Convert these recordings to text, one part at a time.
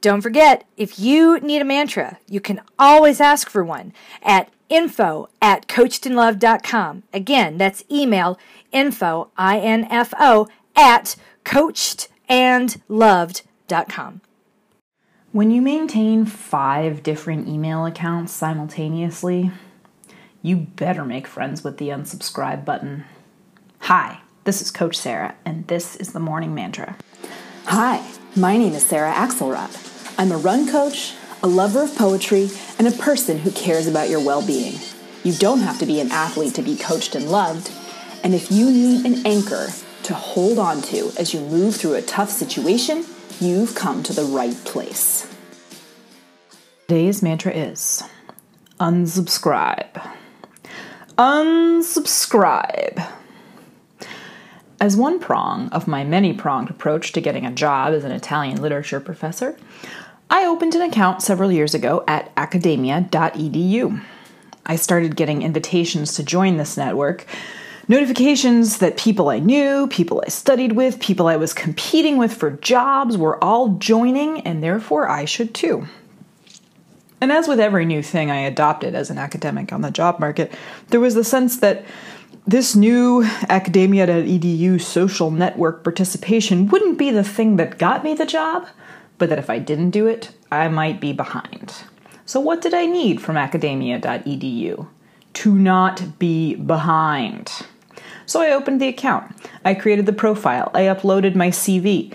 Don't forget, if you need a mantra, you can always ask for one at info at coachedandloved.com. Again, that's email info, I-N-F-O, at coachedandloved.com. When you maintain five different email accounts simultaneously, you better make friends with the unsubscribe button. Hi, this is Coach Sarah, and this is the morning mantra. Hi, my name is Sarah Axelrod. I'm a run coach, a lover of poetry, and a person who cares about your well being. You don't have to be an athlete to be coached and loved. And if you need an anchor to hold on to as you move through a tough situation, you've come to the right place. Today's mantra is unsubscribe. Unsubscribe. As one prong of my many pronged approach to getting a job as an Italian literature professor, I opened an account several years ago at academia.edu. I started getting invitations to join this network, notifications that people I knew, people I studied with, people I was competing with for jobs were all joining, and therefore I should too. And as with every new thing I adopted as an academic on the job market, there was the sense that this new academia.edu social network participation wouldn't be the thing that got me the job, but that if I didn't do it, I might be behind. So, what did I need from academia.edu? To not be behind. So, I opened the account. I created the profile. I uploaded my CV.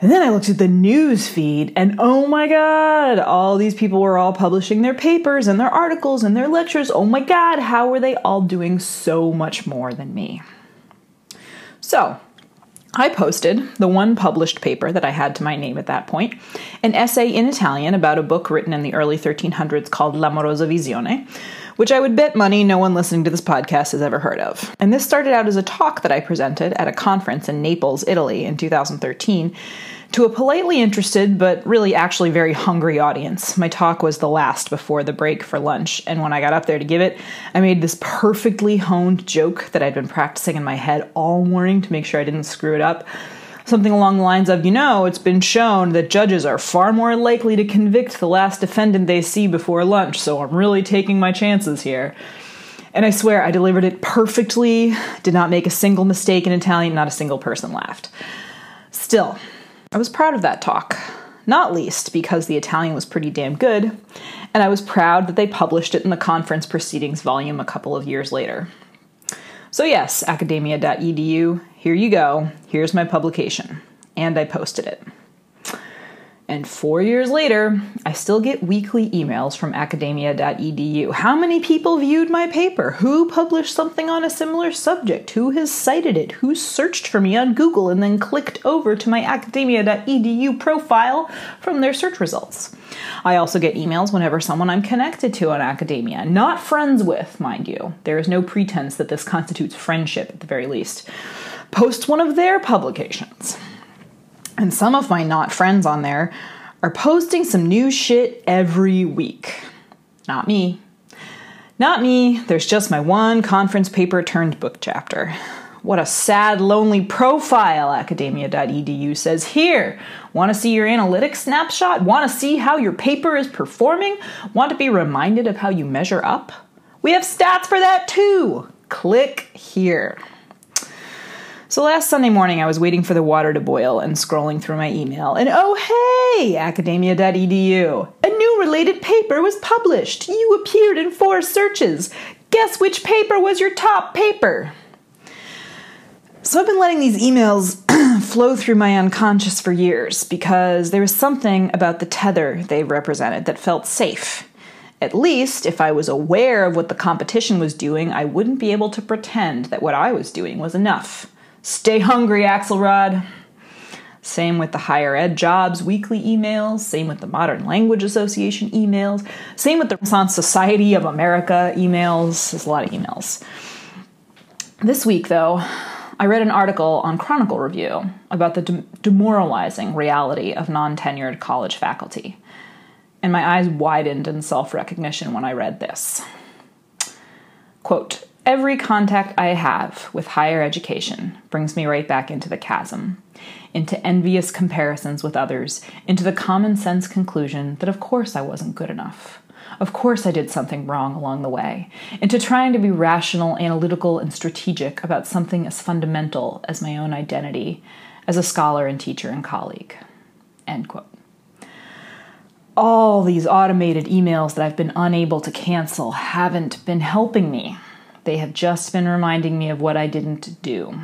And then I looked at the news feed, and oh my god, all these people were all publishing their papers and their articles and their lectures. Oh my god, how were they all doing so much more than me? So, I posted the one published paper that I had to my name at that point, an essay in Italian about a book written in the early 1300s called L'amorosa visione, which I would bet money no one listening to this podcast has ever heard of. And this started out as a talk that I presented at a conference in Naples, Italy in 2013 to a politely interested, but really actually very hungry audience. My talk was the last before the break for lunch, and when I got up there to give it, I made this perfectly honed joke that I'd been practicing in my head all morning to make sure I didn't screw it up. Something along the lines of, you know, it's been shown that judges are far more likely to convict the last defendant they see before lunch, so I'm really taking my chances here. And I swear I delivered it perfectly, did not make a single mistake in Italian, not a single person laughed. Still, I was proud of that talk, not least because the Italian was pretty damn good, and I was proud that they published it in the conference proceedings volume a couple of years later. So, yes, academia.edu, here you go, here's my publication, and I posted it. And four years later, I still get weekly emails from academia.edu. How many people viewed my paper? Who published something on a similar subject? Who has cited it? Who searched for me on Google and then clicked over to my academia.edu profile from their search results? I also get emails whenever someone I'm connected to on academia, not friends with, mind you. There is no pretense that this constitutes friendship at the very least, posts one of their publications. And some of my not friends on there are posting some new shit every week. Not me. Not me, there's just my one conference paper turned book chapter. What a sad, lonely profile, academia.edu says. Here, want to see your analytics snapshot? Want to see how your paper is performing? Want to be reminded of how you measure up? We have stats for that too. Click here. So last Sunday morning, I was waiting for the water to boil and scrolling through my email, and oh hey, academia.edu, a new related paper was published. You appeared in four searches. Guess which paper was your top paper? So I've been letting these emails flow through my unconscious for years because there was something about the tether they represented that felt safe. At least, if I was aware of what the competition was doing, I wouldn't be able to pretend that what I was doing was enough. Stay hungry, Axelrod. Same with the higher ed jobs weekly emails, same with the Modern Language Association emails, same with the Renaissance Society of America emails. There's a lot of emails. This week, though, I read an article on Chronicle Review about the de- demoralizing reality of non tenured college faculty. And my eyes widened in self recognition when I read this. Quote Every contact I have with higher education brings me right back into the chasm, into envious comparisons with others, into the common sense conclusion that of course I wasn't good enough. Of course I did something wrong along the way, into trying to be rational, analytical, and strategic about something as fundamental as my own identity as a scholar and teacher and colleague. End quote all these automated emails that I've been unable to cancel haven't been helping me. They have just been reminding me of what I didn't do.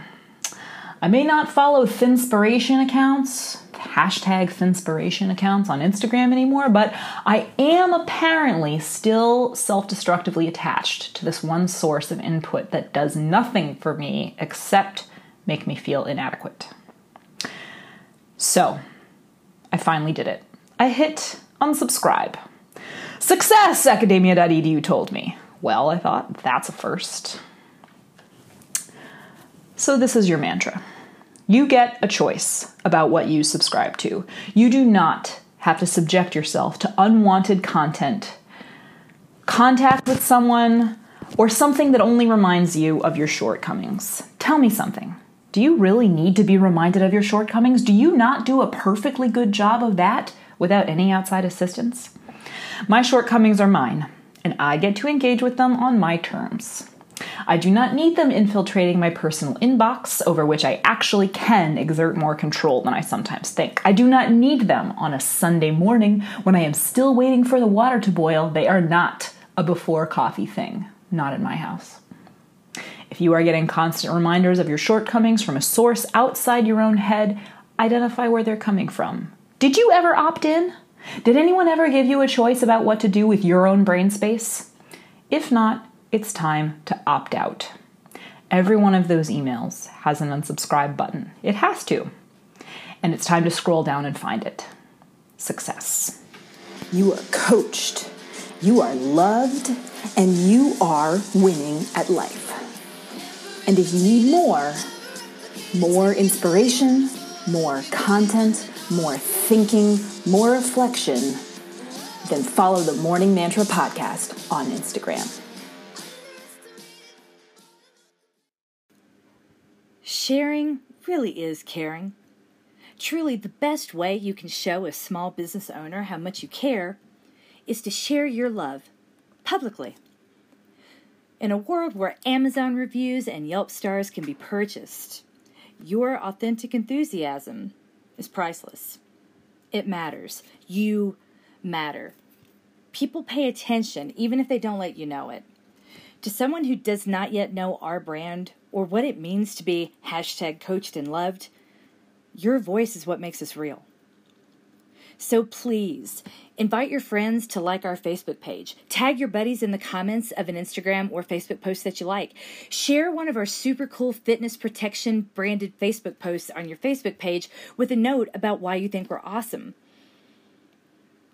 I may not follow Thinspiration accounts, hashtag Thinspiration accounts on Instagram anymore, but I am apparently still self destructively attached to this one source of input that does nothing for me except make me feel inadequate. So, I finally did it. I hit unsubscribe. Success, academia.edu told me. Well, I thought, that's a first. So, this is your mantra. You get a choice about what you subscribe to. You do not have to subject yourself to unwanted content, contact with someone, or something that only reminds you of your shortcomings. Tell me something. Do you really need to be reminded of your shortcomings? Do you not do a perfectly good job of that without any outside assistance? My shortcomings are mine, and I get to engage with them on my terms. I do not need them infiltrating my personal inbox, over which I actually can exert more control than I sometimes think. I do not need them on a Sunday morning when I am still waiting for the water to boil. They are not a before coffee thing, not in my house. If you are getting constant reminders of your shortcomings from a source outside your own head, identify where they're coming from. Did you ever opt in? Did anyone ever give you a choice about what to do with your own brain space? If not, it's time to opt out. Every one of those emails has an unsubscribe button. It has to. And it's time to scroll down and find it. Success. You are coached, you are loved, and you are winning at life. And if you need more, more inspiration, more content, more thinking, more reflection, then follow the Morning Mantra podcast on Instagram. Sharing really is caring. Truly, the best way you can show a small business owner how much you care is to share your love publicly. In a world where Amazon reviews and Yelp stars can be purchased, your authentic enthusiasm is priceless. It matters. You matter. People pay attention even if they don't let you know it. To someone who does not yet know our brand or what it means to be hashtag coached and loved, your voice is what makes us real. So please invite your friends to like our Facebook page. Tag your buddies in the comments of an Instagram or Facebook post that you like. Share one of our super cool fitness protection branded Facebook posts on your Facebook page with a note about why you think we're awesome.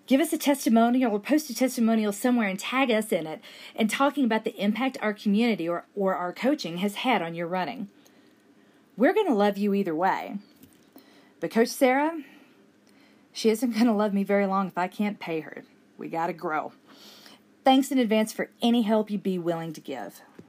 Give us a testimonial or post a testimonial somewhere and tag us in it and talking about the impact our community or, or our coaching has had on your running. We're going to love you either way. But Coach Sarah, she isn't going to love me very long if I can't pay her. We got to grow. Thanks in advance for any help you'd be willing to give.